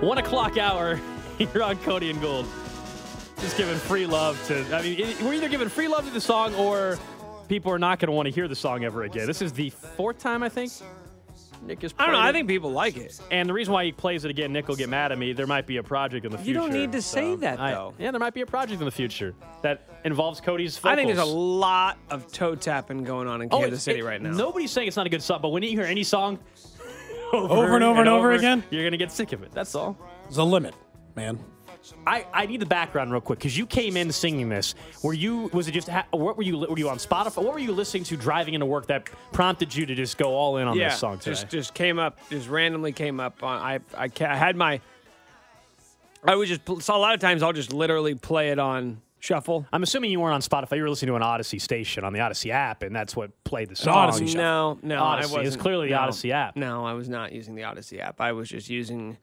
One o'clock hour here on Cody and Gold. Just giving free love to. I mean, it- we're either giving free love to the song or people are not going to want to hear the song ever again. This is the fourth time, I think. Nick is. I don't know. I think people like it. And the reason why he plays it again, Nick will get mad at me. There might be a project in the future. You don't need to say so that, I- though. yeah, there might be a project in the future that involves Cody's vocals. I think there's a lot of toe tapping going on in Oh, Kansas it- City it- right now. Nobody's saying it's not a good song, but when you hear any song Over and over and over again? you're gonna get sick of it. That's all. There's a limit, man. I, I need the background real quick because you came in singing this. Were you was it just ha- what were you were you on Spotify? What were you listening to driving into work that prompted you to just go all in on yeah, this song today? just just came up, just randomly came up. On, I I I had my. I would just so a lot of times I'll just literally play it on shuffle. I'm assuming you weren't on Spotify. You were listening to an Audacy station on the Audacy app, and that's what played the song. Audacy. No, no, Audacy. I wasn't. clearly the no, Audacy app. No, I was not using the Audacy app. I was just using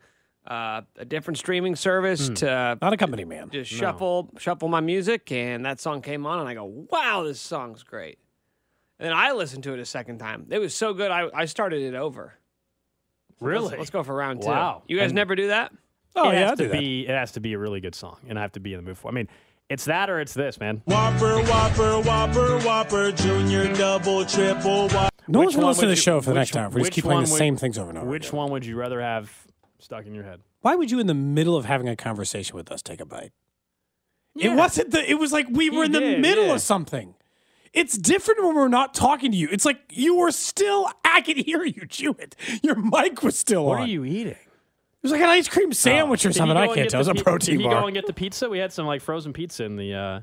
uh, a different streaming service Hmm. to Not a company man. just shuffle shuffle my music, and that song came on, and I go, "Wow, this song's great." And then I listened to it a second time. It was so good, I, I started it over. Really? Let's, let's go for round two. Wow. You guys And- never do that? Oh it yeah, has do to that. be. It has to be a really good song, and I have to be in the mood for. it. I mean, it's that or it's this, man. Whopper, Whopper, Whopper, Whopper, Junior, Double, Triple, Whopper. No one's gonna listen to the show for the which- next hour. We just keep playing the would- same things over and over. Which again. one would you rather have stuck in your head? Why would you, in the middle of having a conversation with us, take a bite? It wasn't the. It was like we were You in the did, middle yeah. of something. It's different when we're not talking to you. It's like you were still. I could hear you chew it. Your mic was still What on. What are you eating? It was like an ice cream sandwich or something. I can't get tell. It was a pi- protein Did you bar. go and get the pizza? We had some like frozen pizza in the uh,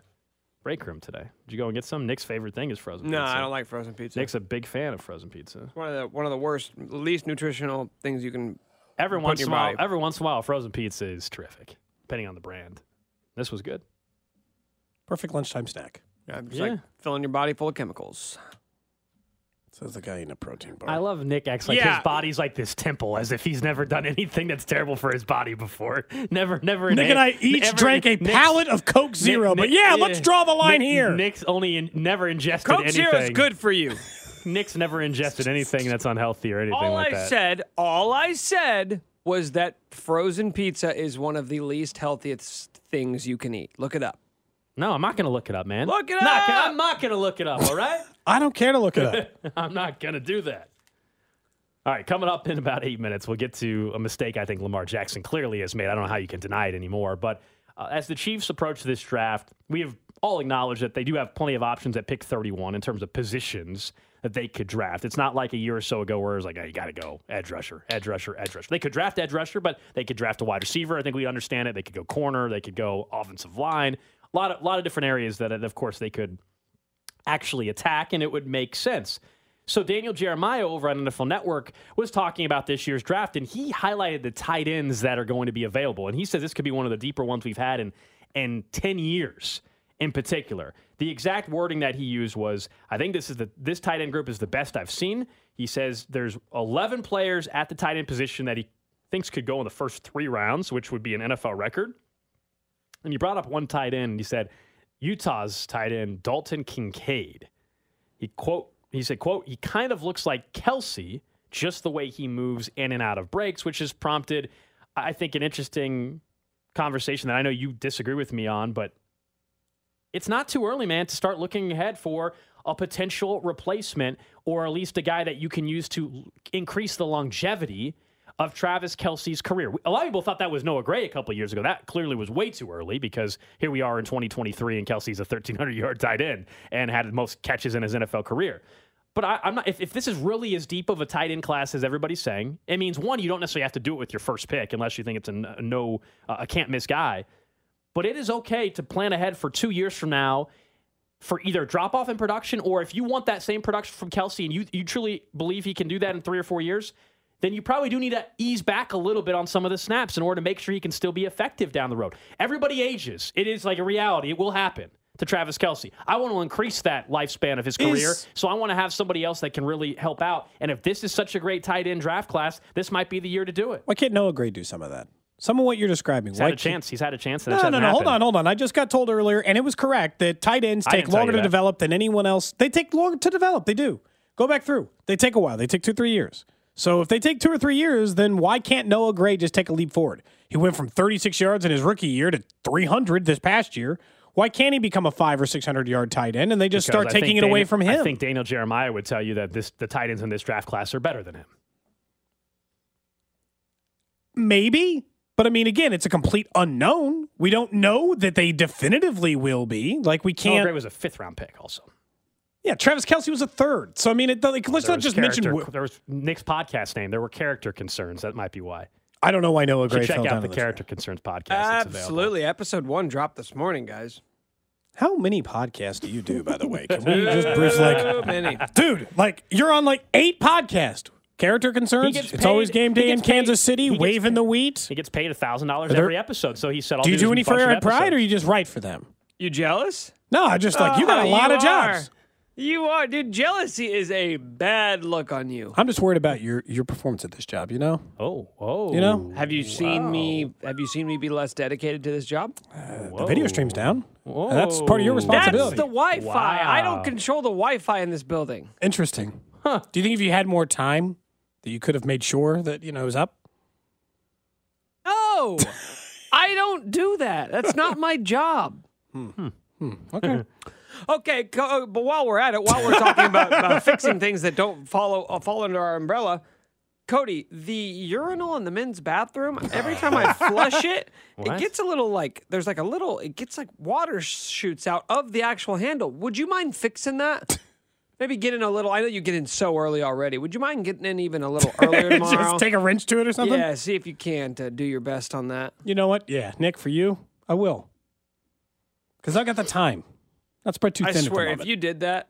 break room today. Did you go and get some? Nick's favorite thing is frozen No, pizza. I don't like frozen pizza. Nick's a big fan of frozen pizza. one of the one of the worst, least nutritional things you can. Every Put once in in a while, every once in a while, frozen pizza is terrific, depending on the brand. This was good. Perfect lunchtime snack. Yeah, just Yeah. like filling your body full of chemicals. Says the guy in a protein bar. I love Nick acts like Yeah. his body's like this temple, as if he's never done anything that's terrible for his body before. Never, never. Nick and I each never- drank a Nick's- pallet of Coke Zero, Nick- but Nick- yeah, let's draw the line Nick- here. Nick's only in, never ingested Coke anything. Zero is good for you. Nick's never ingested anything that's unhealthy or anything all like I that. said, all I said was that frozen pizza is one of the least healthiest things you can eat. Look it up. No, I'm not going to look it up, man. Look it Not gonna- up! I'm not going to look it up, all right? I don't care to look it up. I'm not going to do that. All right, coming up in about eight minutes, we'll get to a mistake I think Lamar Jackson clearly has made. I don't know how you can deny it anymore. But uh, as the Chiefs approach this draft, we have all acknowledged that they do have plenty of options at pick 31 in terms of positions that they could draft. It's not like a year or so ago where it was like, oh, you got to go edge rusher, edge rusher, edge rusher. They could draft edge rusher, but they could draft a wide receiver. I think we understand it. They could go corner, they could go offensive line. A lot of, lot of different areas that, of course, they could actually attack, and it would make sense. So Daniel Jeremiah over on NFL Network was talking about this year's draft, and he highlighted the tight ends that are going to be available. And he says this could be one of the deeper ones we've had in in 10 years in particular. The exact wording that he used was, I think this is the this tight end group is the best I've seen. He says there's 11 players at the tight end position that he thinks could go in the first three rounds, which would be an NFL record. And you brought up one tight end, and he said Utah's tight end Dalton Kincaid. He quote he said quote he kind of looks like Kelce, just the way he moves in and out of breaks, which has prompted I think an interesting conversation that I know you disagree with me on, but it's not too early, man, to start looking ahead for a potential replacement or at least a guy that you can use to increase the longevity of Travis Kelce's career. A lot of people thought that was Noah Gray a couple years ago. That clearly was way too early because here we are in 2023 and Kelce's a 1,300 yard tight end and had the most catches in his NFL career. But I, am not. If, if this is really as deep of a tight end class as everybody's saying, it means one, you don't necessarily have to do it with your first pick unless you think it's a, a no, uh, a can't miss guy. But it is okay to plan ahead for two years from now for either drop off in production or if you want that same production from Kelce and you, you truly believe he can do that in three or four years, then you probably do need to ease back a little bit on some of the snaps in order to make sure he can still be effective down the road. Everybody ages. It is like a reality. It will happen to Travis Kelce. I want to increase that lifespan of his career. Is- so I want to have somebody else that can really help out. And if this is such a great tight end draft class, this might be the year to do it. Why can't Noah Gray do some of that? Some of what you're describing. He's had a chance. He's had a chance. No, no, no. Hold on, hold on. I just got told earlier, and it was correct that tight ends take longer to develop than anyone else. They take longer to develop. They do. Go back through. They take a while. They take two, three years. So if they take two or three years, then why can't Noah Gray just take a leap forward? He went from 36 yards in his rookie year to 300 this past year. Why can't he become a five or 600 yard tight end and they just Because start taking it away from him? I think Daniel Jeremiah would tell you that this the tight ends in this draft class are better than him. Maybe. But I mean, again, it's a complete unknown. We don't know that they definitively will be. Like we can't. Gray was a fifth round pick also. yeah, Travis Kelce was a third. So I mean, it, like, let's There not just mention. character- there was Nick's podcast name. There were character concerns. That might be why. I don't know why Noah You Gray should fell check down out the character concerns podcast. Absolutely. Episode one dropped this morning, guys. How many podcasts do you do, by the way? Can we just brief like, many. dude, like you're on like eight podcasts. Character concerns. gets It's always game day in gets paid- Kansas City, waving paid- the wheat. He gets paid thousand dollars every episode. So he said, I'll Do you do, do any for of Ed Pride, or episodes. you just write for them? You jealous? No, I just like you got a Oh, lot of you jobs. You are, dude. Jealousy is a bad look on you. I'm just worried about your your performance at this job. You know, Oh, oh. You know? Have you seen me? Have you seen me be less dedicated to this job? Uh, the video stream's down. And that's part of your Whoa. responsibility. That's the Wi-Fi. I don't control the Wi-Fi in this building. Interesting. Huh. Do you think if you had more time, that you could have made sure that you know it was up? No, I don't do that. That's not my job. Hmm. Hmm. Hmm. Okay. Okay, co- uh, but while we're at it, while we're talking about, about fixing things that don't follow uh, fall under our umbrella, Cody, the urinal in the men's bathroom. Every time I flush it, it What? gets a little like there's like a little. It gets like water shoots out of the actual handle. Would you mind fixing that? Maybe get in a little. I know you get in so early already. Would you mind getting in even a little earlier tomorrow? just take a wrench to it or something. yeah, see if you can to uh, do your best on that. You know what? Yeah, Nick, for you, I will. Because I got the time. Not spread too I thin. the swear, if you did that,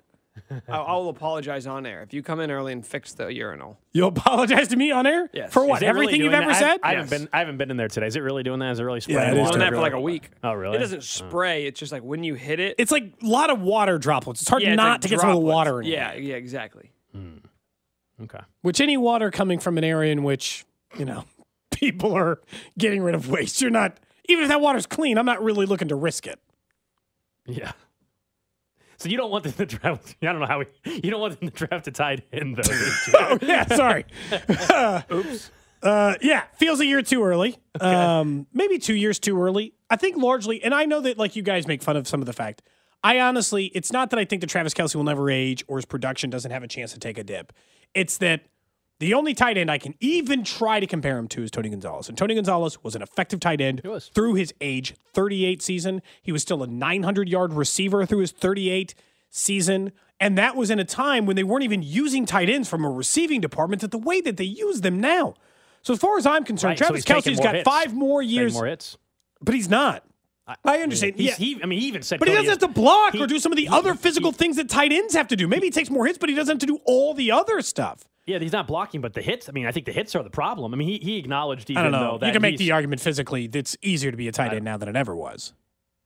I'll, I'll apologize on air. If you come in early and fix the urinal. You'll apologize to me on air Yes. for what? what? Is it really Everything you've doing ever that? I- said. I, Yes. haven't been. I haven't been in there today. Is it really doing that? Is it really spraying Yeah, it is water? Done that for like a week. Oh, really? It doesn't oh. spray. It's just like when you hit it. it's like a lot of water droplets. It's hard yeah, it's not like to get some of the water in. Yeah, here. yeah, exactly. Hmm. Okay. Which any water coming from an area in which you know people are getting rid of waste, you're not. Even if that water's clean, I'm not really looking to risk it. Yeah. So you don't want them to draft. I don't know how we. You don't want them to draft a tight end though. oh yeah, sorry. Oops. Uh, yeah, feels a year too early. Um, maybe two years too early. I think largely, and I know that like you guys make fun of some of the fact. I honestly, it's not that I think that Travis Kelce will never age or his production doesn't have a chance to take a dip. It's that the only tight end I can even try to compare him to is Tony Gonzalez. And Tony Gonzalez was an effective tight end through his age 38 season. He was still a 900 yard receiver through his 38 season. And that was in a time when they weren't even using tight ends from a receiving department at the way that they use them now. So as far as I'm concerned, Right, Travis taking Kelce's got hits. five more years, more hits. but he's not. I understand. He's, yeah. he, I mean, he even said. But he doesn't have to block he- or do some of the he- other physical things that tight ends have to do. Maybe he takes more hits, but he doesn't have to do all the other stuff. Yeah, he's not blocking, but the hits. I mean, I think the hits are the problem. I mean, he, he acknowledged even I don't though know. that You can make the argument physically it's easier to be a tight end now than it ever was.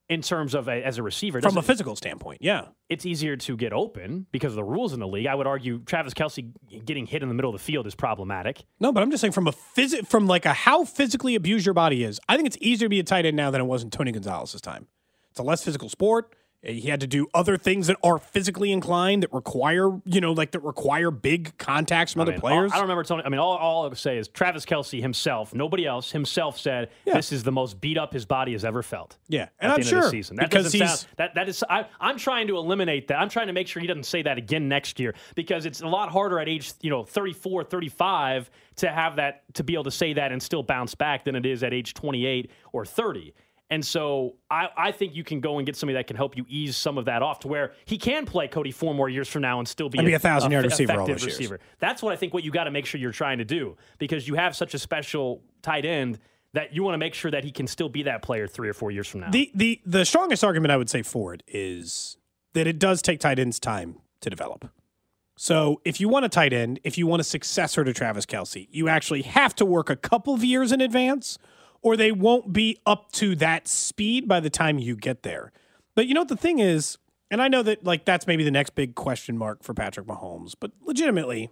in terms of a, as a receiver. From a physical standpoint, yeah. it's easier to get open because of the rules in the league. I would argue Travis Kelce getting hit in the middle of the field is problematic. No, but I'm just saying from a phys- from like a how physically abused your body is. I think it's easier to be a tight end now than it was in Tony Gonzalez's time. It's a less physical sport. He had to do other things that are physically inclined that require, you know, like that require big contacts from other mean, players. all- I don't remember telling. I mean, all, all I'll say is Travis Kelce himself, nobody else, himself said this is the most beat up his body has ever felt. Yeah, at and I'm the end sure of the season. That because he's sound, that that is. I, I'm trying to eliminate that. I'm trying to make sure he doesn't say that again next year because it's a lot harder at age you know 34, 35 to have that to be able to say that and still bounce back than it is at age 28 or 30. And so I, I think you can go and get somebody that can help you ease some of that off to where he can play Cody four more years from now and still be, And be a 1,000-yard f- receiver all those years. That's what I think what you got to make sure you're trying to do because you have such a special tight end that you want to make sure that he can still be that player three or four years from now. the the the strongest argument I would say for it is that it does take tight ends time to develop. So if you want a tight end, if you want a successor to Travis Kelce, you actually have to work a couple of years in advance, or they won't be up to that speed by the time you get there. But you know what the thing is, and I know that like that's maybe the next big question mark for Patrick Mahomes, but legitimately,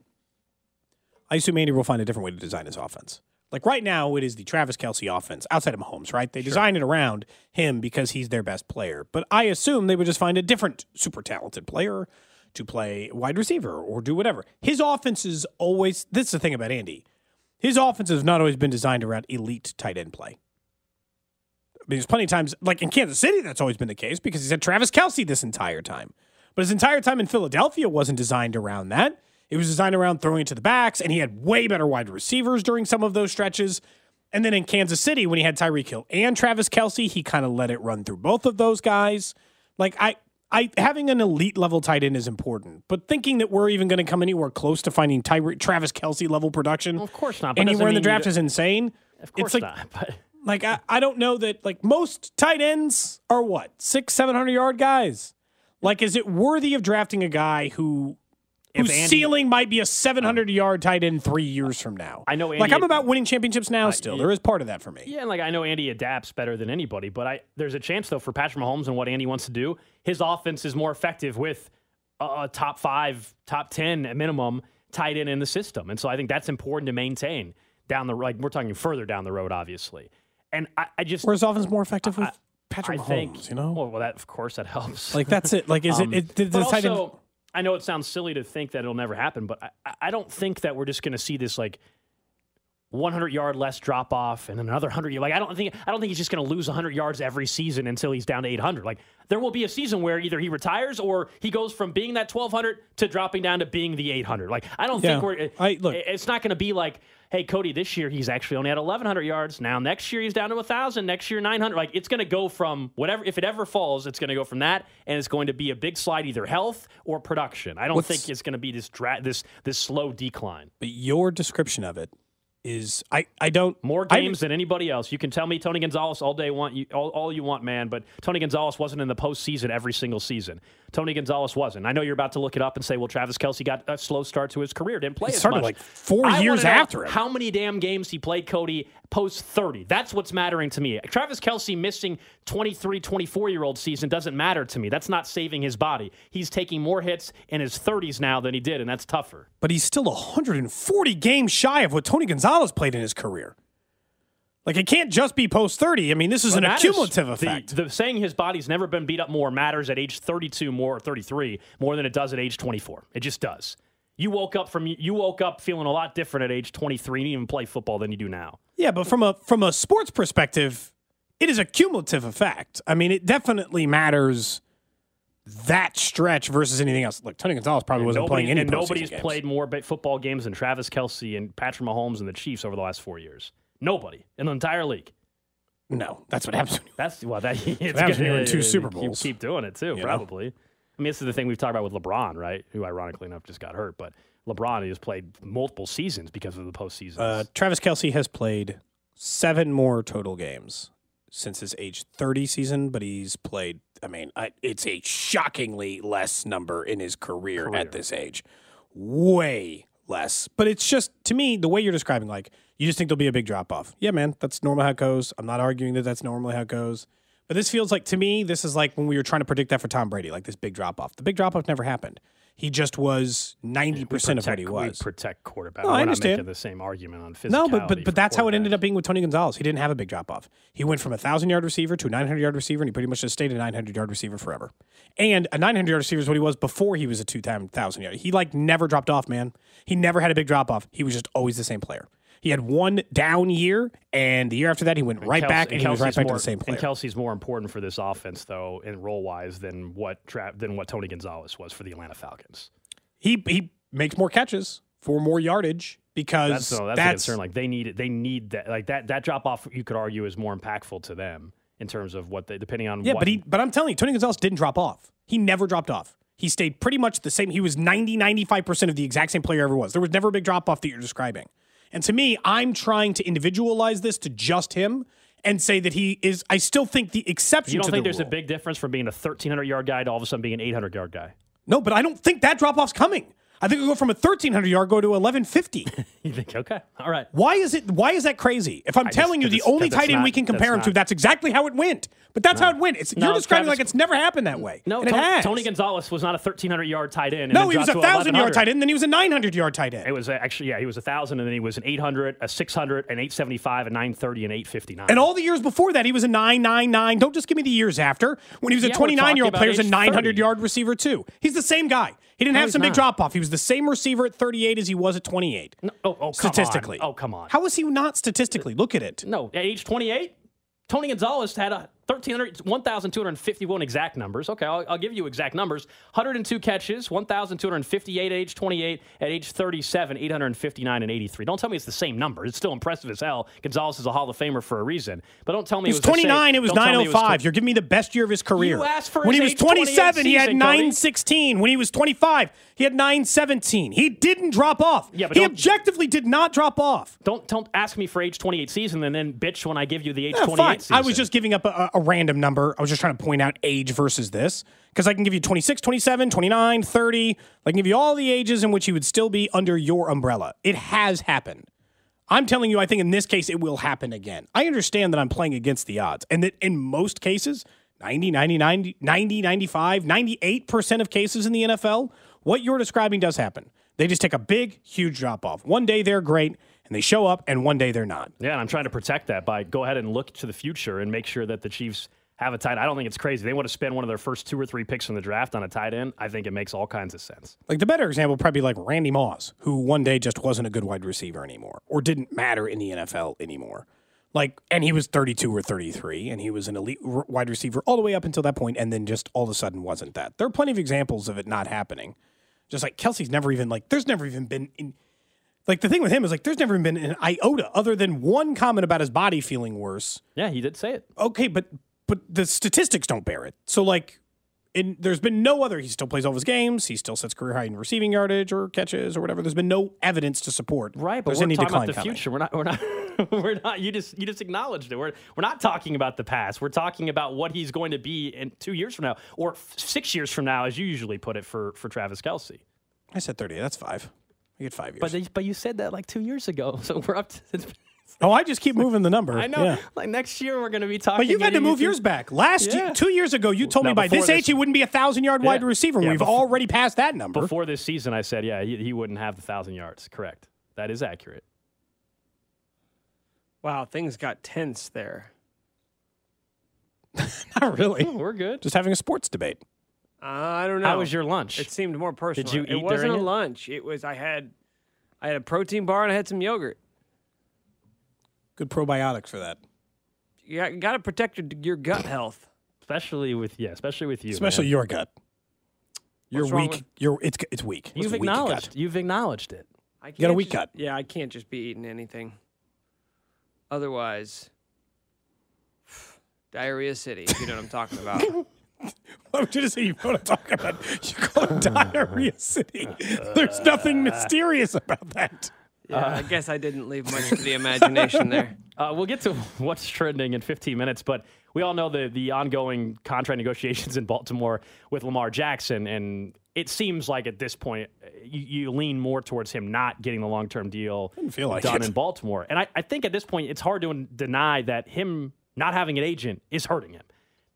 I assume Andy will find a different way to design his offense. Like right now, it is the Travis Kelce offense outside of Mahomes, right? They design it around him because he's their best player. But I assume they would just find a different super talented player to play wide receiver or do whatever. His offense is always, this is the thing about Andy. His offense has not always been designed around elite tight end play. I mean, there's plenty of times, like in Kansas City, that's always been the case because he's had Travis Kelce this entire time. But his entire time in Philadelphia wasn't designed around that. It was designed around throwing it to the backs, and he had way better wide receivers during some of those stretches. And then in Kansas City, when he had Tyreek Hill and Travis Kelce, he kind of let it run through both of those guys. Like I, I having an elite level tight end is important, but thinking that we're even going to come anywhere close to finding Travis Kelce level production, of course not, anywhere in the draft is insane. of course it's like not. But like I, I don't know that like most tight ends are what six seven hundred yard guys. Like, is it worthy of drafting a guy who whose Andy- ceiling might be a seven hundred yard tight end three years from now? I know like I'm about winning championships now. Still, there is part of that for me. Yeah, and like I know Andy adapts better than anybody, but I there's a chance though for Patrick Mahomes and what Andy wants to do. His offense is more effective with a, a top five, top ten at minimum tight end in the system, and so I think that's important to maintain down the like we're talking further down the road, obviously. And I, I just Whereas offense more effective with I Patrick Mahomes. think you know, well, well, that of course that helps. like that's it. Like, is Um, it? it the, the tight end- I know it sounds silly to think that it'll never happen, but I- I, don't think that we're just going to see this like 100 yard less drop off and another 100 like I don't think I don't think he's just going to lose 100 yards every season until he's down to 800. Like there will be a season where either he retires or he goes from being that 1200 to dropping down to being the 800. Like I don't Yeah. think we're I- look- it's not going to be like hey Cody this year he's actually only at 1100 yards. Now next year he's down to 1000, next year 900. Like it's going to go from whatever if it ever falls, it's going to go from that and it's going to be a big slide either health or production. I don't think it's going to be this dra- this this slow decline. but your description of it is I I don't More I- games than anybody else. You can tell me Tony Gonzalez all day want you all, all you want, man. But Tony Gonzalez wasn't in the postseason every single season. Tony Gonzalez wasn't. I know you're about to look it up and say, well, Travis Kelce got a slow start to his career, didn't play He as started much. like four I years after him. How many damn games he played Cody post 30? That's what's mattering to me. Travis Kelce missing 23, 24 year old season doesn't matter to me. That's not saving his body. He's taking more hits in his 30s now than he did, and that's tougher. but he's still 140 games shy of what Tony Gonzalez played in his career. Like it can't just be post 30. I mean, this is an Well, matters. accumulative The- effect. The, saying his body's never been beat up more matters at age 32 more or 33 more than it does at age 24. It just does. You woke up from you woke up feeling a lot different at age 23 and even play football than you do now. yeah, but from a from a sports perspective, it is a cumulative effect. I mean, it definitely matters that stretch versus anything else. Look, Tony Gonzalez probably wasn't Nobody- playing any and nobody's games. played more football games than Travis Kelce and Patrick Mahomes and the Chiefs over the last 4 years. Nobody in the entire league. No, that's what happens. when you- That's well, that it's happens when you win gonna- two Super Bowls. Keep, doing it too, know? probably. I mean, this is the thing we've talked about with LeBron, right? Who, ironically enough, just got hurt, but LeBron has played multiple seasons because of the postseason. Uh, Travis Kelce has played seven more total games since his age 30 season, but he's played, I mean, I, it's a shockingly less number in his career, Career. at this age. Way less. But it's just, to me, the way you're describing, like, you just think there'll be a big drop off. Yeah, man, that's normal how it goes. I'm not arguing that that's normally how it goes. But this feels like to me, this is like when we were trying to predict that for Tom Brady, like this big drop off. The big drop off never happened. He just was ninety percent of what he was. We protect quarterback. No, I We're understand. not making the same argument on physicality. No, but but but that's how it ended up being with Tony Gonzalez. He didn't have a big drop off. He went from a thousand yard receiver to a nine hundred yard receiver, and he pretty much just stayed a nine hundred yard receiver forever. And a nine hundred yard receiver is what he was before he was a two time thousand yard. He like never dropped off, man. He never had a big drop off. He was just always the same player. He had one down year, and the year after that, he went right Kelce- back, and he was right back more, to the same player. And Kelce's more important for this offense, though, in role wise, than what tra- than what Tony Gonzalez was for the Atlanta Falcons. he he makes more catches for more yardage because That's no, that's, that's, a concern. Like they need it. They need that. Like that. That drop off, you could argue, is more impactful to them in terms of what they depending on. Yeah, what, but he but I'm telling you, Tony Gonzalez didn't drop off. He never dropped off. He stayed pretty much the same. He was 90, 95% of the exact same player ever was. There was never a big drop off that you're describing. And to me, I'm trying to individualize this to just him and say that he is I still think the exception You don't think the there's a big difference from being a 1300 yard guy to all of a sudden being an 800 yard guy? No, but I don't think that drop off's coming. I think we'll go from a 1300 yard go to 1150. You think, okay, all right. Why is it? Why is that crazy? If I'm just- telling you the only tight end we can compare him that's to, that's exactly how it went. But that's how it went. It's, No, you're describing Travis- like it's never happened that way. No, Tony, has. Tony Gonzalez was not a 1300 yard tight end. and No, he was a thousand yard tight end, then he was a nine hundred yard tight end. It was actually, yeah, he was a thousand, and then he was an 800, a 600, an 875, a 930, and 859. And all the years before that, he was a 999. Don't just give me the years after. When he was a Yeah, we're 29 year old player, he was a 900 yard receiver, too. He's the same guy. He didn't No, have some big drop off. He was the same receiver at 38 as he was at 28. No, oh, oh, come on. statistically. Oh, come on. How was he not statistically? Look at it. No, at age 28, Tony Gonzalez had a 1,300, 1,251 exact numbers. Okay, I'll, I'll give you exact numbers. 102 catches, 1,258 at age 28. At age 37, 859 and 83. Don't tell me it's the same number. It's still impressive as hell. Gonzalez is a Hall of Famer for a reason. But don't tell me He was it was the same- 29. It was don't 905. tw- You're giving me the best year of his career. You asked for when he was 27, he had 916. When he was 25, he had 917. He didn't drop off. Yeah, but he objectively did not drop off. Don't don't ask me for age 28 season and then bitch when I give you the age Yeah, 28 fine. season. I was just giving up a, a random number. I was just trying to point out age versus this because I can give you 26, 27, 29, 30. I can give you all the ages in which he would still be under your umbrella. It has happened. I'm telling you, I think in this case, it will happen again. I understand that I'm playing against the odds and that in most cases, 90, 90, 90, 90 95, 98% of cases in the NFL, what you're describing does happen. They just take a big, huge drop off. One day they're great and they show up, and one day they're not. Yeah, and I'm trying to protect that by go ahead and look to the future and make sure that the Chiefs have a tight. I don't think it's crazy. They want to spend one of their first two or three picks in the draft on a tight end. I think it makes all kinds of sense. Like the better example probably like Randy Moss, who one day just wasn't a good wide receiver anymore or didn't matter in the NFL anymore. Like, and he was 32 or 33, and he was an elite wide receiver all the way up until that point, and then just all of a sudden wasn't that. There are plenty of examples of it not happening. Just like Kelce's never even like, there's never even been in. Like the thing with him is like, there's never been an iota other than one comment about his body feeling worse. Yeah, he did say it. Okay, but but the statistics don't bear it. So like, in, there's been no other. He still plays all of his games. He still sets career high in receiving yardage or catches or whatever. There's been no evidence to support. Right, but there's we're any talking about the coming. future. We're not. We're not. we're not. You just. You just acknowledged it. We're. We're not talking about the past. We're talking about what he's going to be in two years from now, or f- six years from now, as you usually put it for for Travis Kelce. I said 30. That's five. I get five years. But they, but you said that like two years ago, so we're up to. oh, I just keep moving the number. I know. Yeah. Like next year, we're going to be talking. But you've had to move into- yours back. Last Yeah. year, two years ago, you told No, me by this, this- age he wouldn't be a thousand yard wide receiver. Yeah, We've before- already passed that number. Before this season, I said, yeah, he, he wouldn't have the thousand yards. Correct. That is accurate. Wow, things got tense there. Not really. We're good. Just having a sports debate. Uh, I don't know. How was your lunch? It seemed more personal. Did you it wasn't during a it? lunch. It was I had I had a protein bar and I had some yogurt. Good probiotics for that. You got, got to protect your, your gut health. especially with yeah, especially with you, Especially man. your gut. You're What's weak. with- You're it's it's weak. You've a weak acknowledged. You've acknowledged it. I can't got a weak just- gut. Yeah, I can't just be eating anything. Otherwise, diarrhea city. If you know what I'm talking about. Why would you just say you know what I'm about? You call it diarrhea city. There's nothing mysterious about that. Yeah, I guess I didn't leave much to the imagination there. Uh, we'll get to what's trending in 15 minutes, but we all know the the ongoing contract negotiations in Baltimore with Lamar Jackson, and it seems like at this point uh, you, you lean more towards him not getting the long term deal feel like done it. in Baltimore. And I, I think at this point it's hard to deny that him not having an agent is hurting him.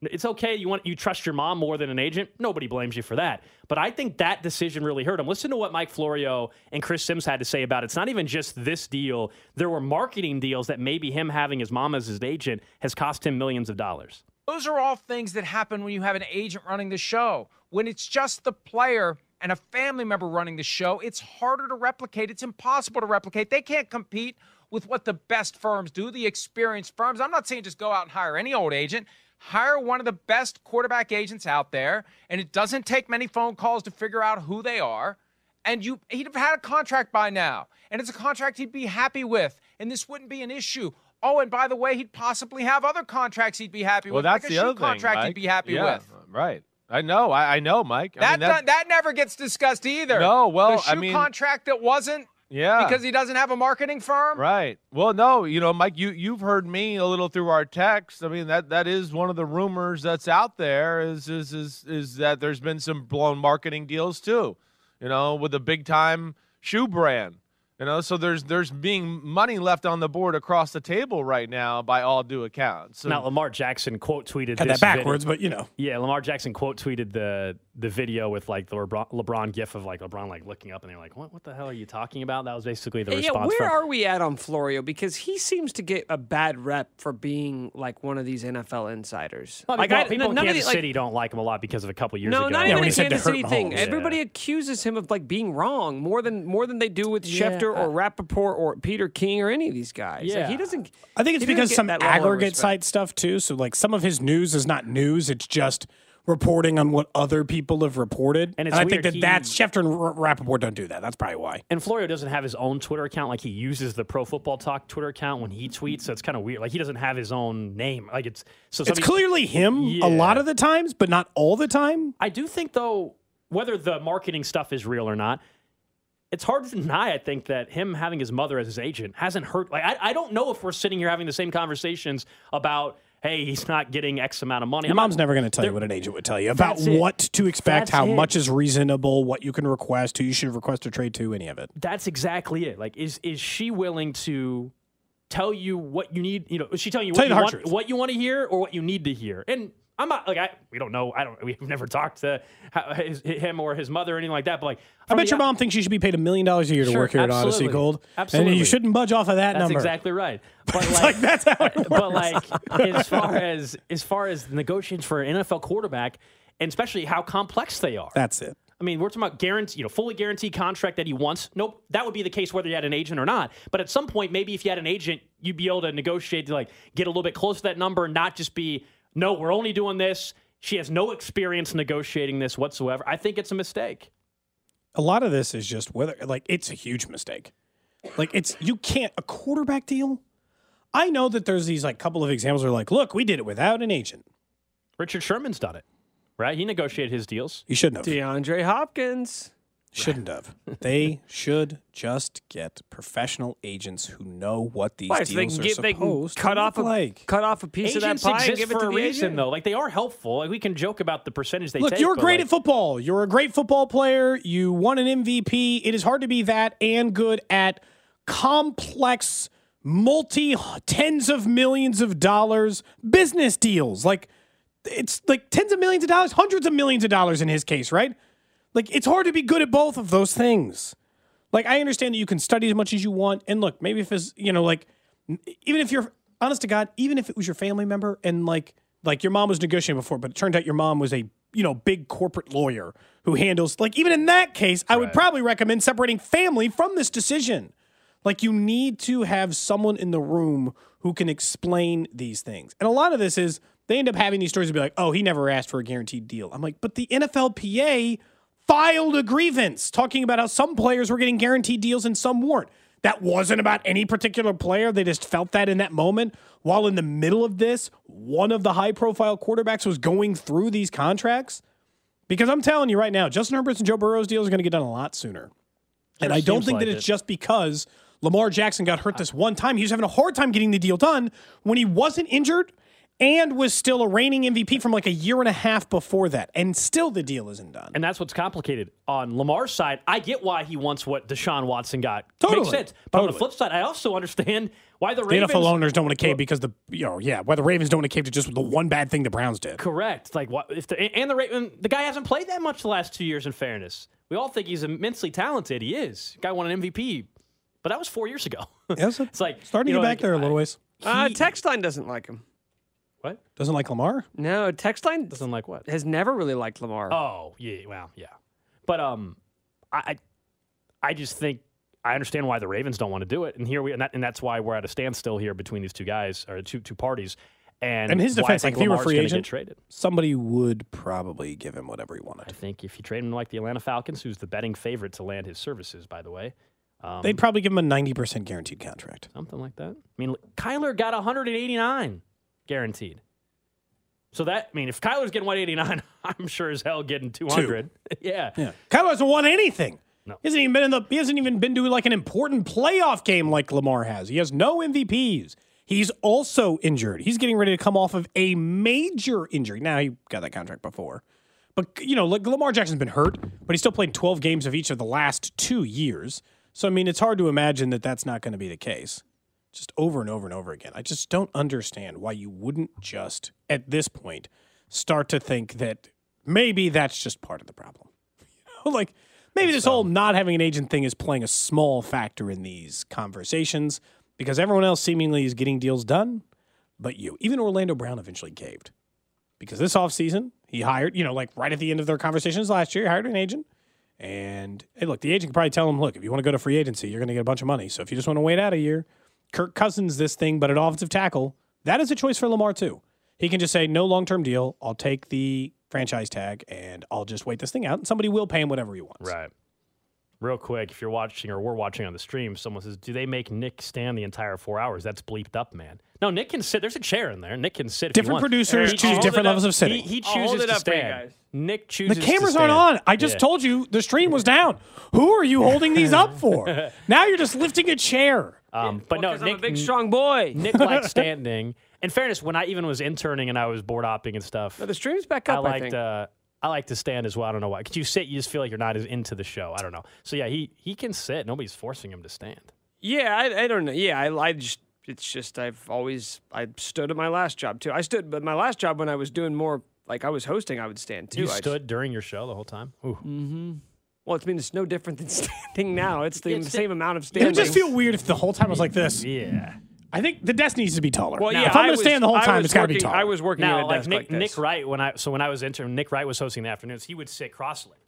It's okay. You want you trust your mom more than an agent. Nobody blames you for that. But I think that decision really hurt him. Listen to what Mike Florio and Chris Sims had to say about it. It's not even just this deal. There were marketing deals that maybe him having his mom as his agent has cost him millions of dollars. Those are all things that happen when you have an agent running the show. When it's just the player and a family member running the show, it's harder to replicate. It's impossible to replicate. They can't compete with what the best firms do, the experienced firms. I'm not saying just go out and hire any old agent. Hire one of the best quarterback agents out there, and it doesn't take many phone calls to figure out who they are. And you he'd have had a contract by now. And it's a contract he'd be happy with. And this wouldn't be an issue. Oh, and by the way, he'd possibly have other contracts he'd be happy Well, with. that's like a the shoe other thing. contract Mike. he'd be happy Yeah, with. Right. I know. I, I know, Mike. I That, mean, that that never gets discussed either. No, well, the shoe I mean- contract that wasn't yeah. because he doesn't have a marketing firm. Right. Well, no, you know, Mike, you you've heard me a little through our text. I mean, that that is one of the rumors that's out there is is is is that there's been some blown marketing deals too. You know, with a big time shoe brand. You know, so there's there's being money left on the board across the table right now by all due accounts. Now Lamar Jackson quote tweeted Had this that video- backwards, but you know. Yeah, Lamar Jackson quote tweeted the the video with like the LeBron, LeBron gif of like LeBron like looking up and they're like, what what the hell are you talking about? That was basically the Hey, yeah, response. where from, are we at on Florio? Because he seems to get a bad rep for being like one of these NFL insiders. I mean, like well, I, people in none of Kansas the- like- City don't like him a lot because of a couple years No, ago. not Yeah, even a he said to Kansas City thing. Mahomes. Everybody Yeah. accuses him of like being wrong more than more than they do with Yeah, Schefter or Rapoport or Peter King or any of these guys. Like, Yeah. he doesn't. I think it's because get some that level of aggregate respect. site stuff too. So like some of his news is not news; it's just reporting on what other people have reported. And it's I think that he- that's Schefter and Rapoport don't do that. That's probably why. And Florio doesn't have his own Twitter account. Like he uses the Pro Football Talk Twitter account when he tweets. So it's kind of weird. Like he doesn't have his own name. Like it's so. It's clearly him Yeah. a lot of the times, but not all the time. I do think though, whether the marketing stuff is real or not, it's hard to deny. I think that him having his mother as his agent hasn't hurt. Like I, I don't know if we're sitting here having the same conversations about, hey, he's not getting X amount of money. Your I'm not- mom's never going to tell you what an agent would tell you about what to expect, That's how it. much is reasonable, what you can request, who you should request a trade to, any of it. That's exactly it. Like, is is she willing to tell you what you need? You know, is she telling you Tell what you you, want, truth. what you want to hear or what you need to hear? And I'm not like I we don't know. I don't. We've never talked to how, his, him or his mother or anything like that. But like, I bet your mom thinks you should be paid a million dollars a year to Sure, work here at Audacy. Gold. Absolutely. And you shouldn't budge off of that That's number. exactly right. But like, like, that's how it but like as far as as far as negotiations for an NFL quarterback, and especially how complex they are. That's it. I mean, we're talking about guarantee, you know, fully guaranteed contract that he wants. Nope, that would be the case whether you had an agent or not. But at some point, maybe if you had an agent, you'd be able to negotiate to like get a little bit close to that number, and not just be, no, we're only doing this. She has no experience negotiating this whatsoever. I think it's a mistake. a lot of this is just whether like it's a huge mistake. Like it's you can't a quarterback deal. I know that there's these like couple of examples where like, look, we did it without an agent. Richard Sherman's done it, right? He negotiated his deals. You shouldn't have. DeAndre Hopkins. Shouldn't have. They should just get professional agents who know what these Why, so they deals can are get they can supposed cut to off a look like. cut off a piece Agents of that pie and exist give it for to a the reason, agent. though. Like they are helpful. Like we can joke about the percentage they Look, take. you're but, great like, at football. You're a great football player. You won an MVP. It is hard to be that and good at complex, multi tens of millions of dollars business deals. Like it's like tens of millions of dollars, hundreds of millions of dollars in his case, right? Like it's hard to be good at both of those things. Like I understand that you can study as much as you want, and look, maybe if it's you know like even if you're honest to God, even if it was your family member and like like your mom was negotiating before, but it turned out your mom was a you know big corporate lawyer who handles like even in that case, I would probably recommend separating family from this decision. Like you need to have someone in the room who can explain these things. And a lot of this is they end up having these stories to be like, oh, he never asked for a guaranteed deal. I'm like, but the NFLPA filed a grievance talking about how some players were getting guaranteed deals and some weren't. That wasn't about any particular player. They just felt that in that moment. While in the middle of this, one of the high profile quarterbacks was going through these contracts. Because I'm telling you right now, Justin Herbert's and Joe Burrow's deals are going to get done a lot sooner. and I don't think that it's it. just because Lamar Jackson got hurt this one time. He was having a hard time getting the deal done when he wasn't injured. And was still a reigning MVP from like a year and a half before that, and still the deal isn't done. And that's what's complicated. On Lamar's side, I get why he wants what Deshaun Watson got. Totally. Makes sense. But on the flip side, I also understand why the The Ravens. NFL owners don't want to cave because the you know yeah why the Ravens don't want to cave to just the one bad thing the Browns did. Correct. Like what if the and the Raven the guy hasn't played that much the last two years. In fairness, we all think he's immensely talented. He is. Guy won an MVP, but that was four years ago. Yes, it's like starting you to know, get back like, there a little ways. Uh, he- Textline doesn't like him. What Doesn't like Lamar. No, Textline doesn't like what? has never really liked Lamar. Oh yeah, well yeah, but um, I I I just think I understand why the Ravens don't want to do it, and here we and, that, and that's why we're at a standstill here between these two guys or two two parties. And And his defense, like think if he were Lamar's free gonna agent, get traded. somebody would probably give him whatever he wanted. I think if you trade him like the Atlanta Falcons, who's the betting favorite to land his services, by the way, um, They'd probably give him a ninety percent guaranteed contract. something like that. I mean, Kyler got 189 guaranteed. So that I mean, if Kyler's getting 189, I'm sure as hell getting 200. yeah. Yeah, Kyler hasn't won anything. No. He hasn't even been in the. He hasn't even been to like an important playoff game like Lamar has. He has no MVPs. He's also injured. He's getting ready to come off of a major injury. Now he got that contract before, but you know, like Lamar Jackson's been hurt, but he still played 12 games of each of the last two years. So I mean, it's hard to imagine that that's not going to be the case. Just over and over and over again. I just don't understand why you wouldn't just at this point start to think that maybe that's just part of the problem. You know, like maybe this whole um, not having an agent thing is playing a small factor in these conversations because everyone else seemingly is getting deals done, but you. Even Orlando Brown eventually caved because this offseason he hired, you know, like right at the end of their conversations last year, he hired an agent. And hey, look, the agent can probably tell him, look, if you want to go to free agency, you're going to get a bunch of money. So if you just want to wait out a year, Kirk Cousins this thing, but an offensive tackle, that is a choice for Lamar too. He can just say no long term deal. I'll take the franchise tag and I'll just wait this thing out, and somebody will pay him whatever he wants. Right. Real quick, if you're watching or we're watching on the stream, someone says, "Do they make Nick stand the entire four hours?" That's bleeped up, man. No, Nick can sit. There's a chair in there. Nick can sit. if he Different wants. producers He choose different levels of sitting. He, he chooses it to up for stand. guys. Nick chooses. the to cameras aren't on. I just Yeah. told you the stream was down. Who are you holding these up for? now you're just lifting a chair. Um, but Well, no, Nick, I'm a big strong boy. Nick likes standing. In fairness, when I even was interning and I was board hopping and stuff, No, the stream's back up. I, liked think. uh, I like to stand as well. I don't know why. Because you sit, you just feel like you're not as into the show. I don't know. So yeah, he he can sit. Nobody's forcing him to stand. Yeah, I, I don't know. Yeah, I, I just it's just I've always I stood at my last job too. I stood, but my last job when I was doing more like I was hosting, I would stand too. You I just- stood during your show the whole time. Ooh. Well, it's I mean it's no different than standing now. It's the It's- same amount of standing. It would just feel weird if the whole time was like this. Yeah. I think the desk needs to be taller. Well, Now, yeah, if I'm going to was- stand the whole time, it's got to be working- taller. I was working at Now, a like desk Nick, like this. Nick Wright, when I so when I was intern, Nick Wright was hosting the afternoons. He would sit cross-legged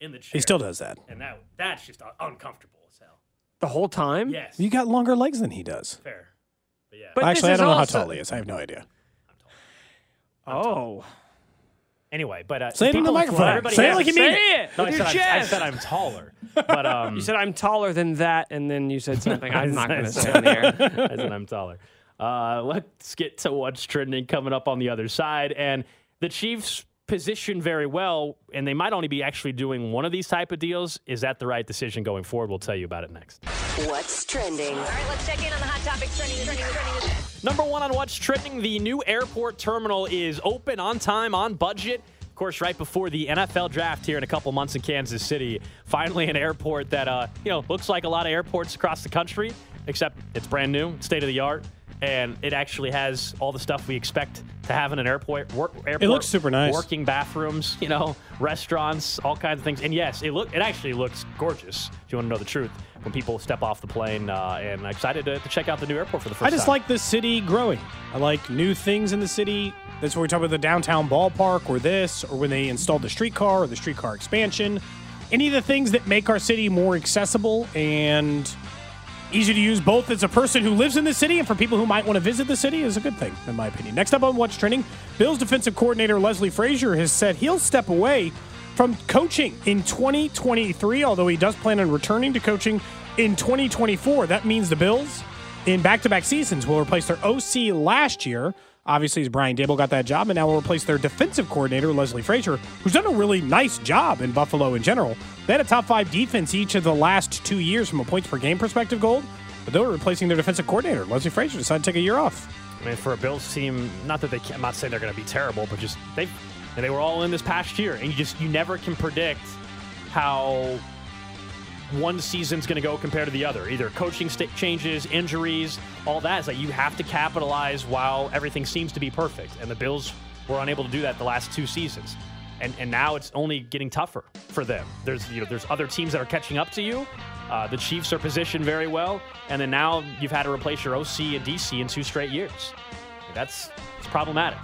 in the chair. He still does that. and that that's just uncomfortable as hell. the whole time. Yes, You got longer legs than he does. fair. But yeah. But Actually, I don't know how tall he is. I have no idea. I'm tall. Oh, anyway, but uh, Say it in the microphone. Say it has- like you mean say it. it No, I said, I'm, I said I'm taller, but um, you said I'm taller than that, and then you said something. I'm not going to say on the air. I said I'm taller. Uh, let's get to what's trending coming up on the other side. And the Chiefs position very well, and they might only be actually doing one of these type of deals. Is that the right decision going forward? We'll tell you about it next. What's trending? All right, let's check in on the hot topics trending, trending, trending. Number one on what's trending, the new airport terminal is open on time, on budget. Of course, right before the NFL draft here in a couple months in Kansas City. Finally, an airport that uh, you know looks like a lot of airports across the country, except it's brand new, state of the art, and it actually has all the stuff we expect to have in an airport. Work, airport looks super nice. Working bathrooms, you know, restaurants, all kinds of things. And yes, it look it actually looks gorgeous. If you want to know the truth, when people step off the plane, uh, and I'm excited to, to check out the new airport for the first time. I just time. like the city growing. I like new things in the city. That's where we talk about the downtown ballpark or this, or when they installed the streetcar or the streetcar expansion. Any of the things that make our city more accessible and easy to use both as a person who lives in the city and for people who might want to visit the city is a good thing, in my opinion. Next up on Watch Trending, Bills defensive coordinator Leslie Frazier has said he'll step away from coaching in 2023, although he does plan on returning to coaching in 2024. That means the Bills in back to back seasons will replace their OC last year. Obviously, as Brian Daboll got that job, and now will replace their defensive coordinator, Leslie Frazier, who's done a really nice job in Buffalo in general. They had a top five defense each of the last two years from a points per game perspective, Gold, but they were replacing their defensive coordinator. Leslie Frazier decided to take a year off. I mean, for a Bills team, not that they can, I'm not saying they're going to be terrible, but just they they were all in this past year, and you just you never can predict how one season's going to go compared to the other. Either coaching st- changes, injuries, all that. It's like you have to capitalize while everything seems to be perfect, and the Bills were unable to do that the last two seasons. And, and now it's only getting tougher for them. There's you know there's other teams that are catching up to you. Uh, the Chiefs are positioned very well, and then now you've had to replace your OC and DC in two straight years. That's it's problematic.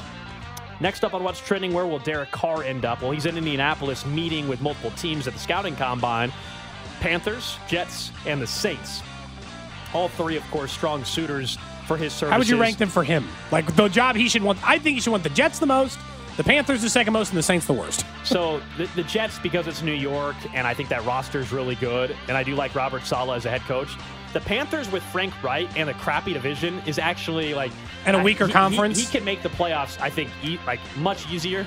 Next up on what's trending, where will Derek Carr end up? Well, he's in Indianapolis meeting with multiple teams at the scouting combine Panthers, Jets, and the Saints. All three, of course, strong suitors for his services. How would you rank them for him? Like the job he should want. I think he should want the Jets the most, the Panthers the second most, and the Saints the worst. So the, the Jets, because it's New York, and I think that roster is really good, and I do like Robert Saleh as a head coach. The Panthers with Frank Reich and a crappy division is actually like And a weaker he- he- conference? He, can make the playoffs. I think e- like much easier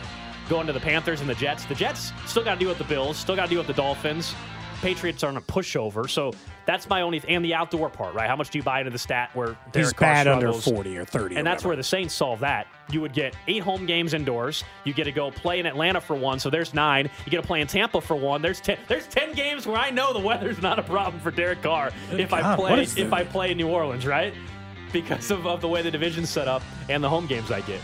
going to the Panthers and the Jets. The Jets still got to deal with the Bills, still got to deal with the Dolphins. Patriots aren't a pushover, so that's my only and the outdoor part, right? How much do you buy into the stat where He's Derek Carr bad under 40 or 30 or And that's whatever. where the Saints solve that. You would get eight home games indoors. You get to go play in Atlanta for one, so there's nine. You get to play in Tampa for one. There's ten. There's ten games where I know the weather's not a problem for Derek Carr if I God, what play if the- I play in New Orleans, right? Because of, of the way the division's set up and the home games I get.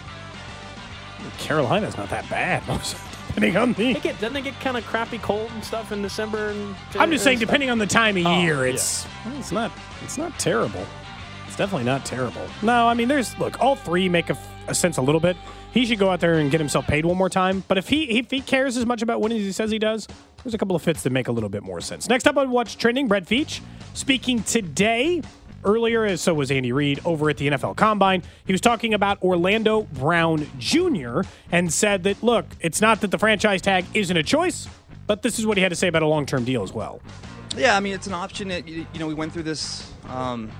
Carolina's not that bad. depending on the. They get doesn't it get kind of crappy cold and stuff in December and I'm just saying, and stuff? depending on the time of Oh, year, yeah. it's well, it's not it's not terrible. It's definitely not terrible. No, I mean, there's look, all three make a sense a little bit. He should go out there and get himself paid one more time. But if he if he cares as much about winning as he says he does, there's a couple of fits that make a little bit more sense. Next up on what's trending, Brett Veach speaking today. Earlier, as so was Andy Reid over at the NFL Combine. He was talking about Orlando Brown Jr. and said that, look, it's not that the franchise tag isn't a choice, but this is what he had to say about a long term deal as well. Yeah, I mean it's an option. That, you know, we went through this um,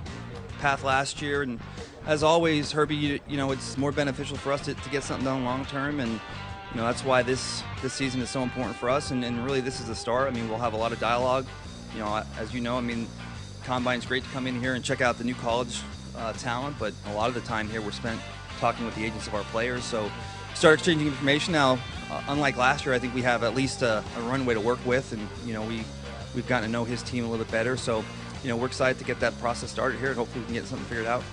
path last year, and as always, Herbie, you, you know, it's more beneficial for us to, to get something done long term, and you know that's why this this season is so important for us. And, and really, this is the start. I mean, we'll have a lot of dialogue. You know, as you know, I mean, combine's great to come in here and check out the new college uh, talent, but a lot of the time here we're spent talking with the agents of our players. So start exchanging information now. Uh, unlike last year, I think we have at least a, a runway to work with, and you know we we've gotten to know his team a little bit better. So you know we're excited to get that process started here, and hopefully we can get something figured out.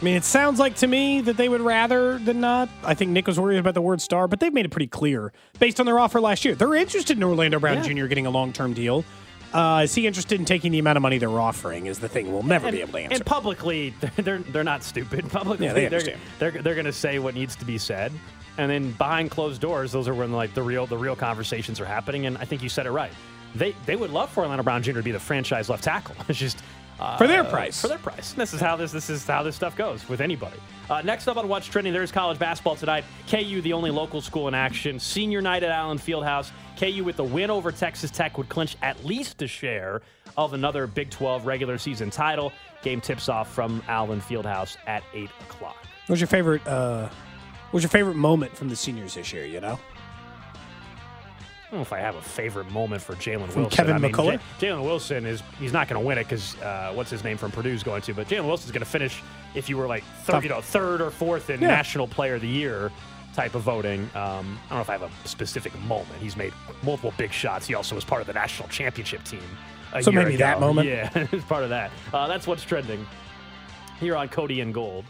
I mean, it sounds like to me that they would rather than not. I think Nick was worried about the word star, but they've made it pretty clear based on their offer last year. They're interested in Orlando Brown Jr. getting a long term deal. Uh, is he interested in taking the amount of money they're offering? Is the thing we'll never be able to answer. And publicly, they're they're not stupid. Publicly, Yeah, they they're, they're they're going to say what needs to be said, and then behind closed doors, those are when like the real the real conversations are happening. And I think you said it right. They they would love for Orlando Brown Jr. to be the franchise left tackle. It's just. Uh, For their price. For their price. And this is how this this is how this stuff goes with anybody. Uh, next up on What's Trending, there's college basketball tonight. KU, the only local school in action. Senior night at Allen Fieldhouse. KU with the win over Texas Tech would clinch at least a share of another Big 12 regular season title. Game tips off from Allen Fieldhouse at 8 o'clock. What's your favorite? Uh, what's your favorite moment from the seniors this year? You know, I don't know if I have a favorite moment for Jalen Wilson. Kevin I mean, McCullar? J- Jalen Wilson is he's not going to win it because uh, what's his name from Purdue's going to, but Jalen Wilson's going to finish if you were like third, you know, third or fourth in Yeah. National Player of the Year type of voting. Um, I don't know if I have a specific moment. He's made multiple big shots. He also was part of the national championship team. So maybe that moment? Yeah, it's part of that. Uh, that's what's trending here on Cody and Gold.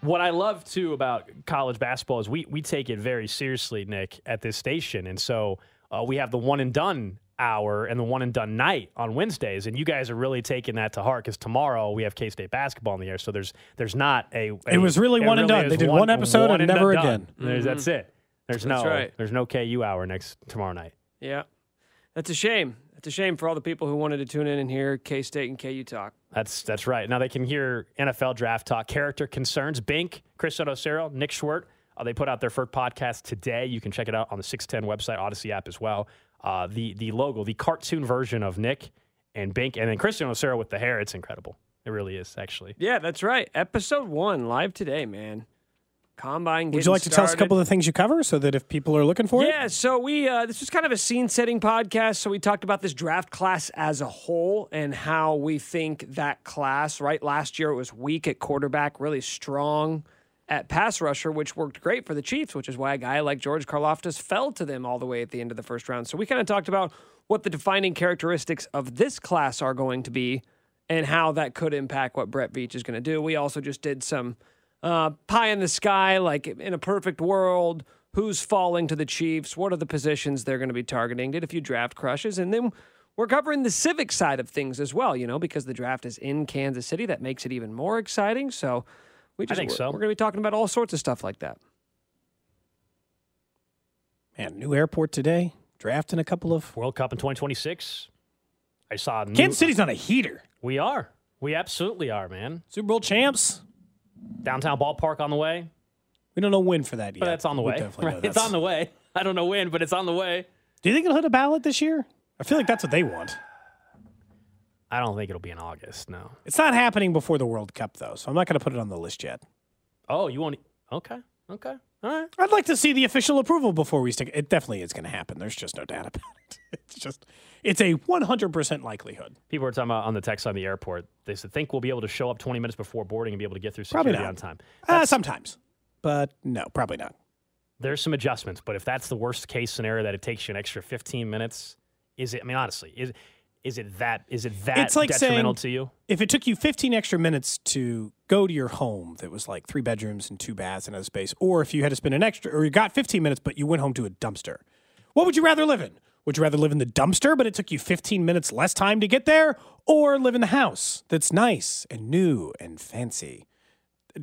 What I love too about college basketball is we we take it very seriously, Nick, at this station, and so uh, we have the one and done hour and the one and done night on Wednesdays, and you guys are really taking that to heart because tomorrow we have K State basketball in the air, so there's there's not a, a- It was really one and done. They did one episode and never done. again. There's, That's it. There's That's no right. there's no KU hour next tomorrow night. Yeah. That's a shame. That's a shame for all the people who wanted to tune in and hear K State and KU talk. That's that's right. Now they can hear NFL draft talk, character concerns. Bink, Chris Sotosero, Nick Schwert. Uh, they put out their first podcast today. You can check it out on the 610 website, Audacy app as well. Uh, the the logo, the cartoon version of Nick and Bink, and then Chris Sotosero with the hair. It's incredible. It really is, actually. Yeah, that's right. Episode one live today, man. Combine. Would you getting like to tell us a couple of the things you cover so that if people are looking for it? Yeah, so we uh, this was kind of a scene setting podcast. So we talked about this draft class as a whole and how we think that class. Right, last year it was weak at quarterback, really strong at pass rusher, which worked great for the Chiefs. Which is why a guy like George Karlaftis fell to them all the way at the end of the first round. So we kind of talked about what the defining characteristics of this class are going to be and how that could impact what Brett Veach is going to do. We also just did some uh, pie in the sky, like in a perfect world, who's falling to the Chiefs, what are the positions they're going to be targeting, did a few draft crushes, and then we're covering the civic side of things as well, you know, because the draft is in Kansas City. That makes it even more exciting. So we I just, think we're, so. we're going to be talking about all sorts of stuff like that. Man, new airport today. Drafting a couple of. World Cup in 2026. I saw. New, Kansas City's on a heater. We are. We absolutely are, man. Super Bowl champs. Downtown ballpark on the way. We don't know when for that yet. But that's on the We way. definitely Right? It's on the way. I don't know when, but it's on the way. Do you think it'll hit a ballot this year? I feel like that's what they want. I don't think it'll be in August. No. It's not happening before the World Cup, though, so I'm not going to put it on the list yet. Oh, you want? Okay. Okay. All right. I'd like to see the official approval before we stick. It definitely is going to happen. There's just no doubt about it. It's just, it's a 100% likelihood. People were talking about on the text on the airport. They said think we'll be able to show up 20 minutes before boarding and be able to get through security on time. Uh, sometimes, but no, probably not. There's some adjustments, but if that's the worst case scenario that it takes you an extra 15 minutes, is it? I mean, honestly, is is it that is it that it's like detrimental saying to you? if it took you 15 extra minutes to go to your home that was like three bedrooms and two baths and a space, or if you had to spend an extra, or you got 15 minutes but you went home to a dumpster, what would you rather live in? Would you rather live in the dumpster but it took you 15 minutes less time to get there, or live in the house that's nice and new and fancy?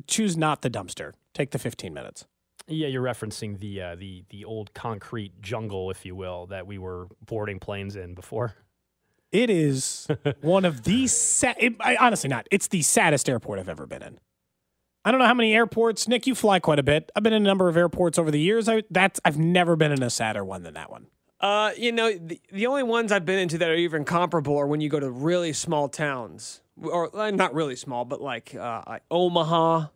Choose not the dumpster. Take the 15 minutes. Yeah, you're referencing the uh, the the old concrete jungle, if you will, that we were boarding planes in before. It is one of the sad. It, I, honestly, not. It's the saddest airport I've ever been in. I don't know how many airports. Nick, you fly quite a bit. I've been in a number of airports over the years. I, that's I've never been in a sadder one than that one. Uh, you know, the, the only ones I've been into that are even comparable are when you go to really small towns, or not really small, but like uh, like Omaha.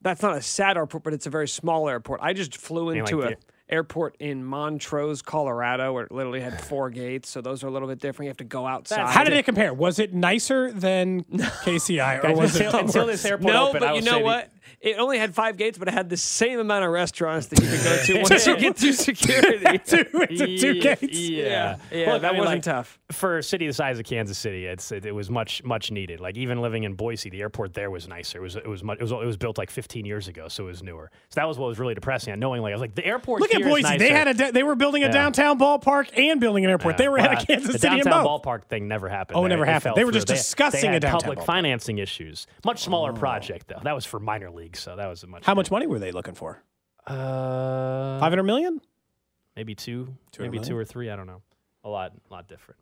That's not a sad airport, but it's a very small airport. I just flew mean, into like a the- airport in Montrose, Colorado, where it literally had four gates, so those are a little bit different. You have to go outside. How did it compare? Was it nicer than KCI, or was it until, until this airport No, opened, but you know what? It only had five gates, but it had the same amount of restaurants that you could go to once you get through security. two, it's two Yeah, gates? Yeah, Yeah, Look, that I mean, wasn't like, tough. for a city the size of Kansas City. It's it, it was much much needed. Like even living in Boise, the airport there was nicer. It was it was much, it was it was built like 15 years ago, so it was newer. So that was what was really depressing. And knowing like I was like the airport. Look at Boise. They nicer. had a da- they were building a Yeah. downtown ballpark and building an airport. Yeah. they were ahead Well, of Kansas the City in downtown both. ballpark thing never happened. Oh, it never They- happened. They were through. just discussing they a downtown public ballpark. financing issues. Much smaller oh. project though. That was for minor leagues, so that was a much. How much money were they looking for? Uh, Five hundred million. maybe two, 200 maybe two million? or three. I don't know. A lot, A lot different.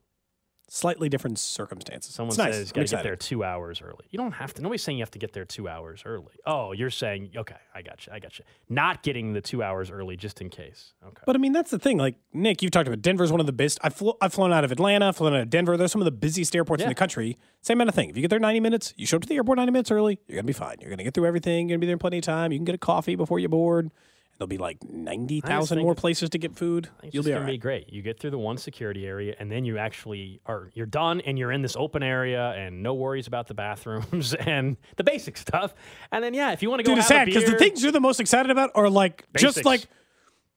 Slightly different circumstances. Someone it's nice. says you got to get there two hours early. You don't have to. Nobody's saying you have to get there two hours early. Oh, you're saying okay. I got you. I got you. Not getting the two hours early just in case. Okay. But I mean, that's the thing. Like Nick, you've talked about Denver's one of the best. I've, flo- I've flown out of Atlanta, flown out of Denver. Those are some of the busiest airports in the country. Same kind of thing. If you get there 90 minutes, you show up to the airport 90 minutes early, you're gonna be fine. You're gonna get through everything. You're gonna be there in plenty of time. You can get a coffee before you board. There'll be like 90,000 more places to get food. It's You'll just be all gonna right. be great. You get through the one security area, and then you actually are you're done, and you're in this open area, and no worries about the bathrooms and the basic stuff. And then yeah, if you want to go Dude, it's have sad because the things you're the most excited about are like just like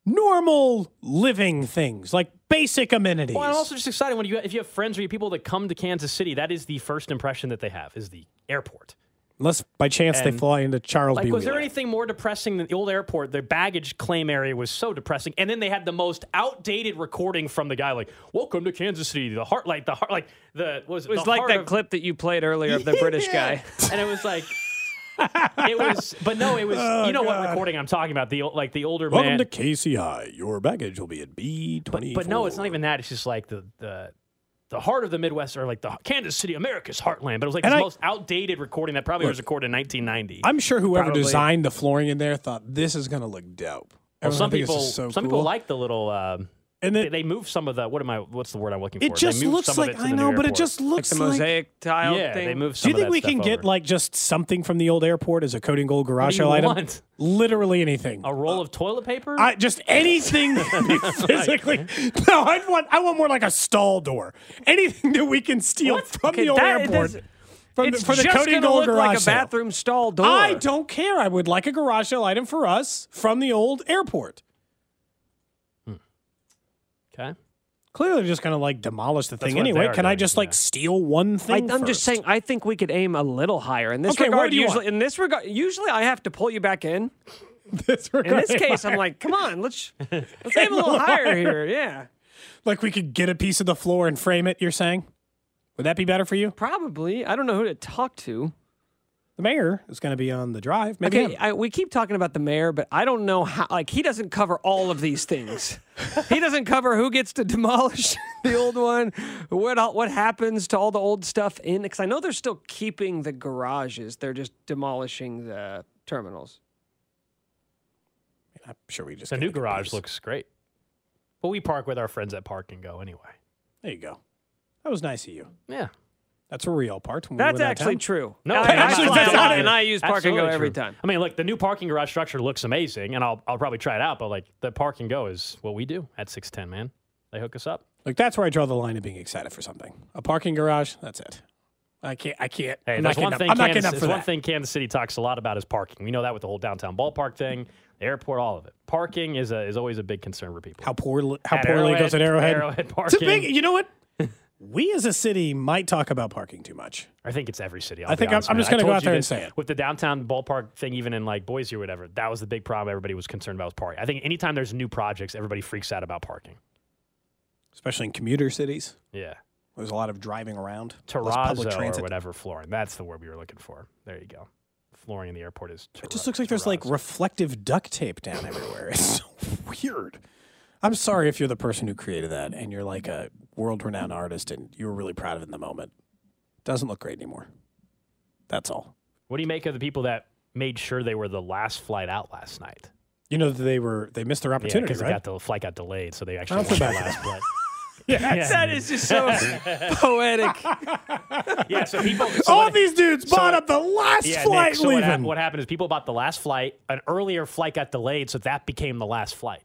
normal living things, like basic amenities. Well, I'm also just excited when you if you have friends or you have people that come to Kansas City. That is the first impression that they have is the airport. Unless by chance they fly into Charles Like, B. was there anything more depressing than the old airport? The baggage claim area was so depressing, and then they had the most outdated recording from the guy, like "Welcome to Kansas City." The heart, like the heart, like the was It was the like that of- clip that you played earlier of the British guy. and it was like. it was, but no, it was. Oh, you know what recording I'm talking about? The like the older Welcome man. to KCI. Your baggage will be at B but, twenty. but no, it's not even that. It's just like the the the heart of the Midwest, or like the Kansas City, America's heartland. But it was like And the I- most outdated recording that probably Look, was recorded in 1990. I'm sure whoever Probably. designed the flooring in there thought this is going to look dope. Well, some people, so some cool. people like the little uh, And then they moved some of the what am I? What's the word I'm looking for? it just they moved looks some like of it to I know, but it airport. just Like looks the like. mosaic tile yeah, thing. they moved. Do you think of that we stuff can get like just something from the old airport as a code and gold garage sale item? want? Literally anything. a roll of toilet paper? I just anything physically. No, I want I want more like a stall door. Anything that we can steal from Okay, the old that- airport. that's- From the, it's for the just Cody gonna Gold look garage like a sale. bathroom stall door. I don't care. I would like a garage sale item for us from the old airport. Okay. Clearly, just going to like demolish the thing what they anyway. are Can I doing, just like yeah. steal one I, thing? I'm just first? saying. I think we could aim a little higher. In this Okay, regard, do you usually want? in this regard, usually I have to pull you back in. This In this case, I'm like, come on, let's let's aim a little higher here. Yeah, like we could get a piece of the floor and frame it. You're saying? Would that be better for you? probably. I don't know who to talk to. The mayor is going to be on the drive. Maybe Okay. I, we keep talking about the mayor, but I don't know how. Like, he doesn't cover all of these things. he doesn't cover who gets to demolish the old one, what what happens to all the old stuff in. Because I know they're still keeping the garages; they're just demolishing the terminals. I'm sure we just The get new garage piece. looks great. But we park with our friends at Park and Go anyway. There you go. That was nice of you. Yeah. That's where we all parked. When we That's were actually downtown. true. No, I, actually, I, that's not it. and I use park and go every true. time. I mean, look, the new parking garage structure looks amazing, and I'll I'll probably try it out. But like the park and go is what we do at six ten, man. They hook us up. Like that's where I draw the line of being excited for something. A parking garage. That's it. I can't. I can't. Hey, I'm there's not one thing. up, I'm not Kansas, getting up there's for one that. thing Kansas City talks a lot about is parking. We know that with the whole downtown ballpark thing, the airport, all of it. Parking is a, is always a big concern for people. How poor how At poorly it goes at Arrowhead. Arrowhead It's a parking. big. You know what? We as a city might talk about parking too much. I think it's every city. I'll I think I'm- I'm just I gonna go out there and say it. With the downtown ballpark thing, even in like Boise or whatever, that was the big problem everybody was concerned about was parking. I think anytime there's new projects, everybody freaks out about parking. especially in commuter cities. Yeah. There's a lot of driving around. Terrazzo or whatever flooring. That's the word we were looking for. There you go. Flooring in the airport is. It just looks like there's like reflective duct tape down everywhere. It's so weird. I'm sorry if you're the person who created that and you're like a world renowned artist and you were really proud of it in the moment. Doesn't look great anymore. That's all. What do you make of the people that made sure they were the last flight out last night? You know they were they missed their opportunity, because right? the flight got delayed, so they actually don't the last flight. yeah. That is just so poetic. Yeah, so people. So All what- these dudes so bought up the last yeah, flight Nick, so what, leaving. hap- what happened is people bought the last flight. An earlier flight got delayed, so that became the last flight.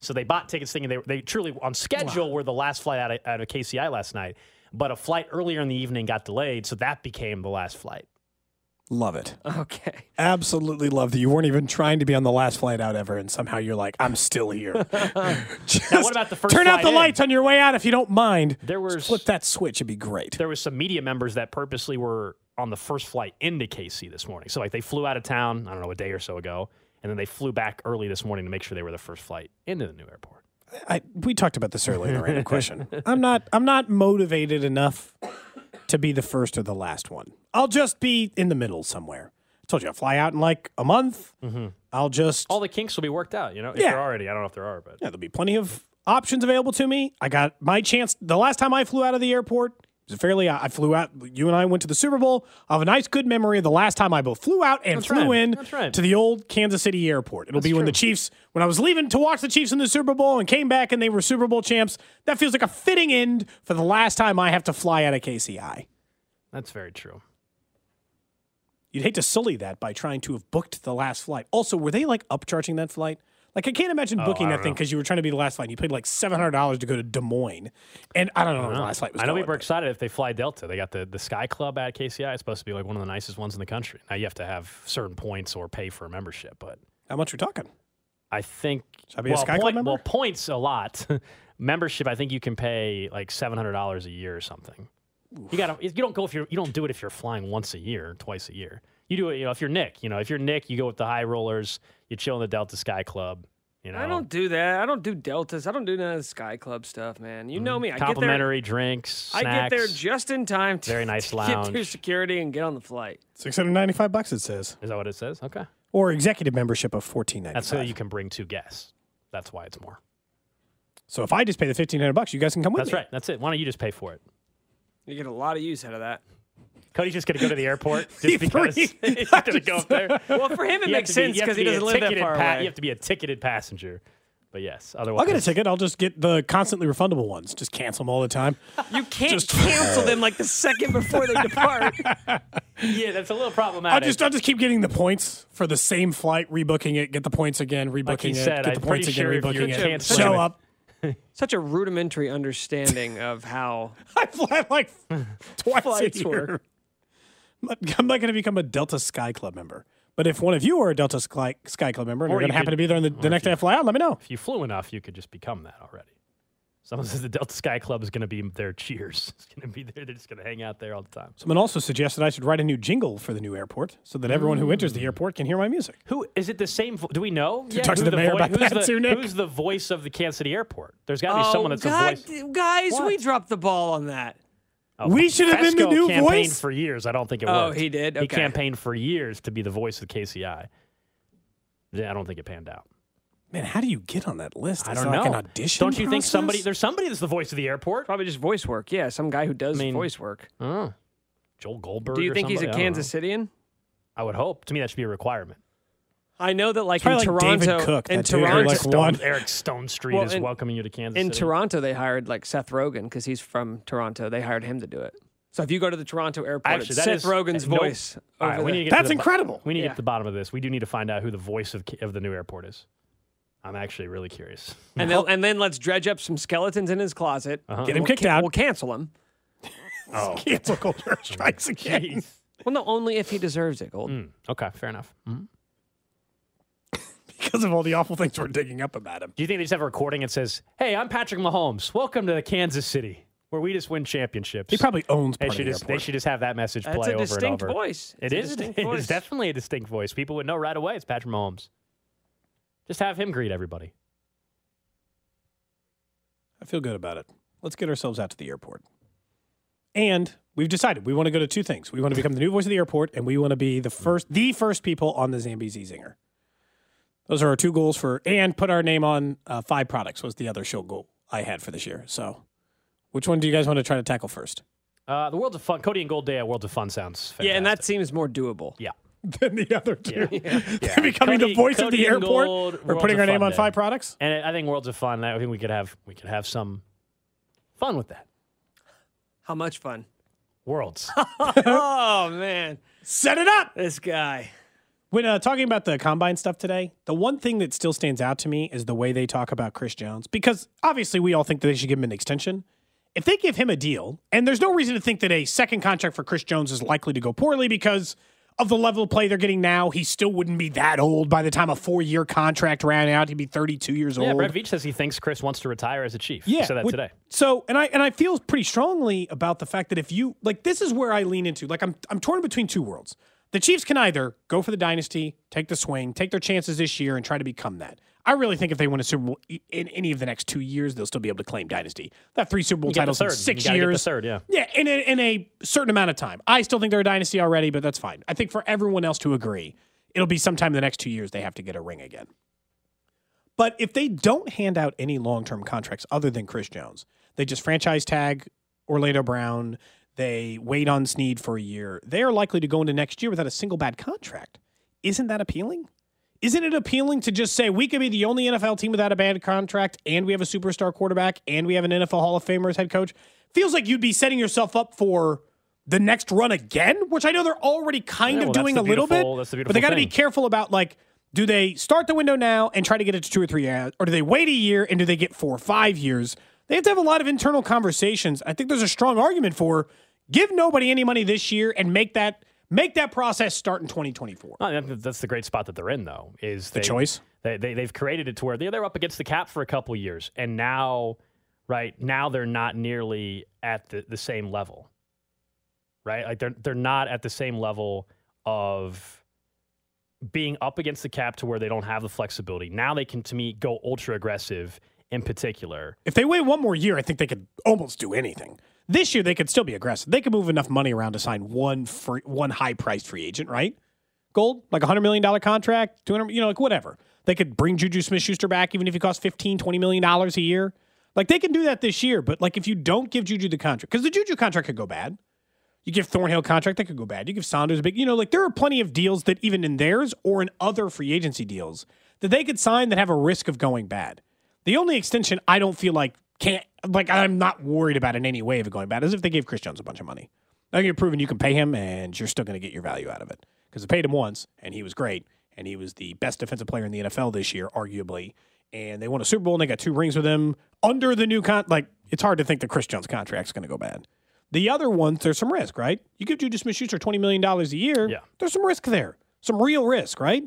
So they bought tickets thinking they, they truly on schedule were the last flight out of, out of KCI last night. But a flight earlier in the evening got delayed, so that became the last flight. Love it. Okay. Absolutely love that you weren't even trying to be on the last flight out ever, and somehow you're like, I'm still here. Just Now, what about the first Turn out the in? lights on your way out if you don't mind. There Just was- flip that switch; it'd be great. There was some media members that purposely were on the first flight into KC this morning. So like they flew out of town, I don't know, a day or so ago, and then they flew back early this morning to make sure they were the first flight into the new airport. I, we talked about this earlier in the random question. I'm not. I'm not motivated enough to be the first or the last one. I'll just be in the middle somewhere. I told you, I'll fly out in like a month. Mm-hmm. I'll just. All the kinks will be worked out, you know, if Yeah. there are already. I don't know if there are, but Yeah, there'll be plenty of options available to me. I got my chance. The last time I flew out of the airport fairly. I flew out. You and I went to the Super Bowl. I have a nice, good memory of the last time I both flew out and That's flew right. in right. to the old Kansas City airport. It'll That's be when true. the Chiefs, when I was leaving to watch the Chiefs in the Super Bowl and came back and they were Super Bowl champs. That feels like a fitting end for the last time I have to fly out of KCI. that's very true. You'd hate to sully that by trying to have booked the last flight. Also, were they like upcharging that flight? Like I can't imagine oh, booking Oh, that thing because you were trying to be the last flight. And you paid like seven hundred dollars to go to Des Moines, and I don't know where the uh-huh. last flight was. I know are excited if they fly Delta. They got the, the Sky Club at KCI. It's supposed to be like one of the nicest ones in the country. Now you have to have certain points or pay for a membership, but How much we're talking? I think Should I be a well, Sky Club point- member? well points a lot. membership, I think you can pay like seven hundred dollars a year or something. You got to you don't go if you're you don't do it if you're flying once a year, twice a year. You do it, you know, if you're Nick, you know, if you're Nick, you go with the high rollers. You chill in the Delta Sky Club. You know, I don't do that. I don't do deltas. I don't do none of the Sky Club stuff, man. You know mm-hmm. me. I get there. complimentary drinks. I get there just in time to, Very nice to get through lounge. security and get on the flight. Six hundred ninety-five bucks. It says, Is that what it says? Okay. or executive membership of fourteen That's ninety-five. so you can bring two guests. That's why it's more. So if I just pay the fifteen hundred bucks, you guys can come with That's me. right. That's it. Why don't you just pay for it? You get a lot of use out of that. Cody's just going to go to the airport He just because he's going to go up there. Well, for him, it You makes sense because to he be a doesn't live that far pa- away. You have to be a ticketed passenger. But yes, otherwise I'll get a ticket. I'll just get the constantly refundable ones. Just cancel them all the time. You can't just cancel them like the second before they depart. Yeah, that's a little problematic. I'll problematic. just I'll just keep getting the points for the same flight, rebooking it, get the points again, rebooking Like he it, said, get I'm the points again, sure rebooking it. cancel Show it- up. Such a rudimentary understanding of how I fly like twice Flights a year. work. I'm not going to become a Delta Sky Club member. But if one of you are a Delta Sky, Sky Club member and Or you're going to happen could- to be there on the, the if next day I fly out, let me know. if you flew enough, you could just become that already. Someone says the Delta Sky Club is going to be their cheers. It's going to be there. They're just going to hang out there all the time. Someone also suggested I should write a new jingle for the new airport so that everyone who mm. enters the airport can hear my music. Who is it? The same? Vo- do we know? you talk to who the mayor about who's that the, too, Nick? Who's the voice of the Kansas City airport? There's got to be oh, someone that's God, a voice. guys, we dropped the ball on that. Oh, We should have been the new campaigned voice? for years. I don't think it Oh, worked. he did? He campaigned for years to be the voice of KCI. Yeah, I don't think it panned out. Man, how do you get on that list? I don't there know. like an audition don't you think somebody? There's somebody that's the voice of the airport. Probably just voice work. Yeah, some guy who does I mean, voice work. Oh, Joel Goldberg. Do you or think he's a somebody? I don't Kansas know. Citian? I would hope. To me, that should be a requirement. I know that like It's in like Toronto, Cook, in Toronto, like Stone, Eric Stone Street Well, is in- welcoming you to Kansas in City. Toronto they hired like Seth Rogen because he's from Toronto. They hired him to do it. So if you go to the Toronto airport, Actually, it's Seth is- Rogen's nope. voice. All right, over we need to get to That's the incredible. We need to Yeah. get to the bottom of this. We do need to find out who the voice of of the new airport is. I'm actually really curious. and then and then let's dredge up some skeletons in his closet. Uh-huh. Get him We'll kicked ca- out. We'll cancel him. Oh, Cancel culture strikes again. jeez. Well, no, only if he deserves it, Gold. Mm, okay, fair enough. Mhm. Because of all the awful things we're digging up about him. Do you think they just have a recording that says, "Hey, I'm Patrick Mahomes. Welcome to Kansas City, where we just win championships." He probably owns They part of should the just they should just have that message That's play a over distinct and over. voice. It It's a distinct It voice. is definitely a distinct voice. People would know right away it's Patrick Mahomes. Just have him greet everybody. I feel good about it. Let's get ourselves out to the airport. And we've decided we want to go to two things. We want to become the new voice of the airport, and we want to be the first, the first people on the Zambezi Zinger. Those are our two goals for, and put our name on uh, five products was the other show goal I had for this year. So, which one do you guys want to try to tackle first? Uh, the Worlds of Fun, Cody and Gold Day at Worlds of Fun sounds fantastic. Yeah, and that seems more doable. yeah. Than the other two. Yeah. Becoming the Cody- voice of the airport, Gold, or Worlds putting our name on Day. five products. And I think Worlds of Fun. I think we could have we could have some fun with that. How much fun? Worlds. oh man, Set it up. this guy. When uh, talking about the combine stuff today, the one thing that still stands out to me is the way they talk about Chris Jones. Because obviously, we all think that they should give him an extension. If they give him a deal, and there's no reason to think that a second contract for Chris Jones is likely to go poorly because of the level of play they're getting now, he still wouldn't be that old by the time a four year contract ran out. He'd be 32 years yeah, old. Brett Veach says he thinks Chris wants to retire as a chief. he said that with- today. So, and I and I feel pretty strongly about the fact that if you like, this is where I lean into. Like, I'm I'm torn between two worlds. The Chiefs can either go for the dynasty, take the swing, take their chances this year, and try to become that. I really think if they win a Super Bowl in any of the next two years, they'll still be able to claim dynasty. Have three Super Bowl You get the titles in six You gotta get the years. third, yeah. Yeah, in a, in a certain amount of time. I still think they're a dynasty already, but that's fine. I think for everyone else to agree, it'll be sometime in the next two years they have to get a ring again. But if they don't hand out any long term contracts other than Chris Jones, they just franchise tag Orlando Brown, they wait on Sneed for a year, they are likely to go into next year without a single bad contract. Isn't that appealing? Isn't it appealing to just say we could be the only NFL team without a bad contract and we have a superstar quarterback and we have an NFL Hall of Famer as head coach? Feels like you'd be setting yourself up for the next run again, which I know they're already kind Yeah, of well, doing a little bit. the but they got to be careful about like, do they start the window now and try to get it to two or three years, or do they wait a year and do they get four or five years? They have to have a lot of internal conversations. I think there's a strong argument for give nobody any money this year and make that make that process start in 2024. No, that's the great spot that they're in, though. Is The choice? They, they they've created it to where they're, they're up against the cap for a couple years, and now, right now they're not nearly at the, the same level. Right, like they're they're not at the same level of being up against the cap to where they don't have the flexibility. Now they can, to me, go ultra aggressive in particular. If they wait one more year, I think they could almost do anything. This year, they could still be aggressive. They could move enough money around to sign one free, one high priced free agent, right? Gold, like a hundred million dollar contract, two hundred, you know, like whatever. They could bring Juju Smith Schuster back, even if he costs 15, 20 million dollars a year. Like they can do that this year, but like if you don't give Juju the contract, because the Juju contract could go bad. You give Thornhill contract that could go bad. You give Saunders a big, you know, like there are plenty of deals that even in theirs or in other free agency deals that they could sign that have a risk of going bad. The only extension I don't feel like can't like I'm not worried about in any way of it going bad As if they gave Chris Jones a bunch of money. Now you're proving you can pay him and you're still going to get your value out of it because they paid him once and he was great and he was the best defensive player in the NFL this year, arguably. And they won a Super Bowl and they got two rings with him under the new con. Like it's hard to think the Chris Jones contract's going to go bad. The other ones, there's some risk, right? You give Juju Smith-Schuster twenty million dollars a year. Yeah. there's some risk there, some real risk, right?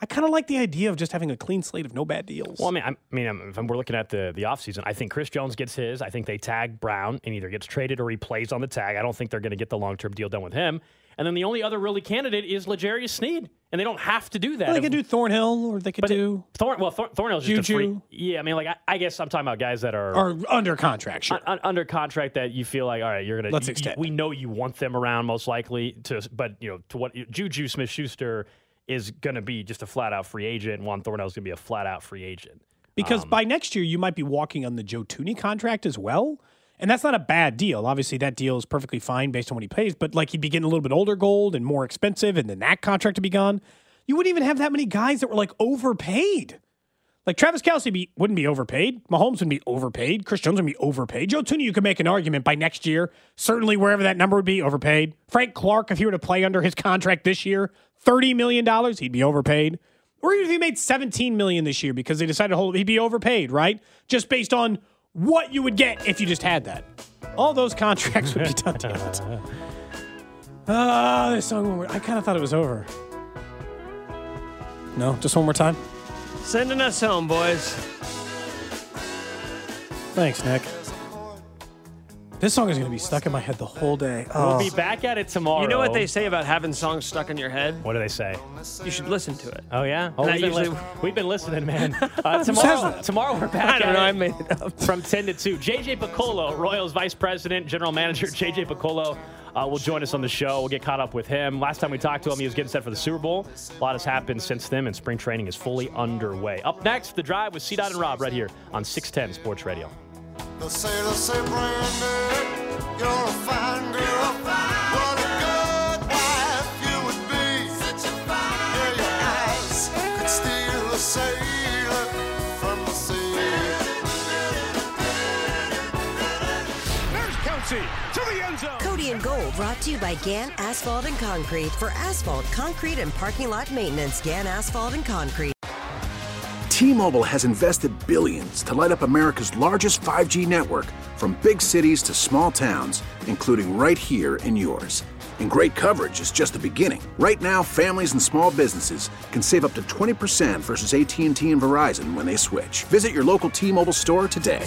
I kind of like the idea of just having a clean slate of no bad deals. Well, I mean, I mean, I'm- if we're looking at the the offseason, I think Chris Jones gets his. I think they tag Brown and either gets traded or he plays on the tag. I don't think they're going to get the long term deal done with him. And then the only other really candidate is L'Jarius Sneed, and they don't have to do that. Well, they could do Thornhill, or they could do Thorn. Well, Thorn, Thornhill's just a free. Yeah, I mean, like I, I guess I'm talking about guys that are or under contract. Sure. un- un- under contract that you feel like, all right, you're gonna. Let's you- extend. we know you want them around most likely to, but you know, to what Juju Smith Schuster is gonna be just a flat out free agent. and Juan is gonna be a flat out free agent. Because Um, by next year, you might be walking on the Joe Thuney contract as well. And that's not a bad deal. Obviously, that deal is perfectly fine based on what he pays, but like he'd be getting a little bit older gold and more expensive, and then that contract to be gone. You wouldn't even have that many guys that were like overpaid. Like Travis Kelce be, wouldn't be overpaid. Mahomes wouldn't be overpaid. Chris Jones would be overpaid. Joe Thuney, you could make an argument by next year, certainly wherever that number would be, overpaid. Frank Clark, if he were to play under his contract this year, $30 million, he'd be overpaid. Or even if he made 17 million this year because they decided to hold he'd be overpaid, right? Just based on what you would get if you just had that. All those contracts would be done. It. Ah, this song, I kind of thought it was over. No, just one more time. Sending us home, boys. Thanks, Nick. This song is going to be stuck in my head the whole day. We'll Oh. be back at it tomorrow. You know what they say about having songs stuck in your head? What do they say? You should listen to it. Oh yeah, oh, And we've, that been li- we've been listening, man. Uh, tomorrow, tomorrow we're back. I don't at know. it I made it up. from ten to two. JJ Picollo, Royals Vice President, General Manager JJ Picollo. Uh, will join us on the show. We'll get caught up with him. Last time we talked to him, he was getting set for the Super Bowl. A lot has happened since then, and spring training is fully underway. Up next, the drive with C. Dot and Rob right here on 610 Sports Radio. The sailor say, Brandy, you're a fine girl. What a good wife you would be. Yeah, your eyes could steal a sailor from the sea. There's Kelsey and Gold brought to you by Gan Asphalt and Concrete. For asphalt, concrete, and parking lot maintenance, Gan Asphalt and Concrete. T-Mobile has invested billions to light up America's largest 5G network from big cities to small towns, including right here in yours. And great coverage is just the beginning. Right now, families and small businesses can save up to 20% versus AT&T and Verizon when they switch. Visit your local T-Mobile store today.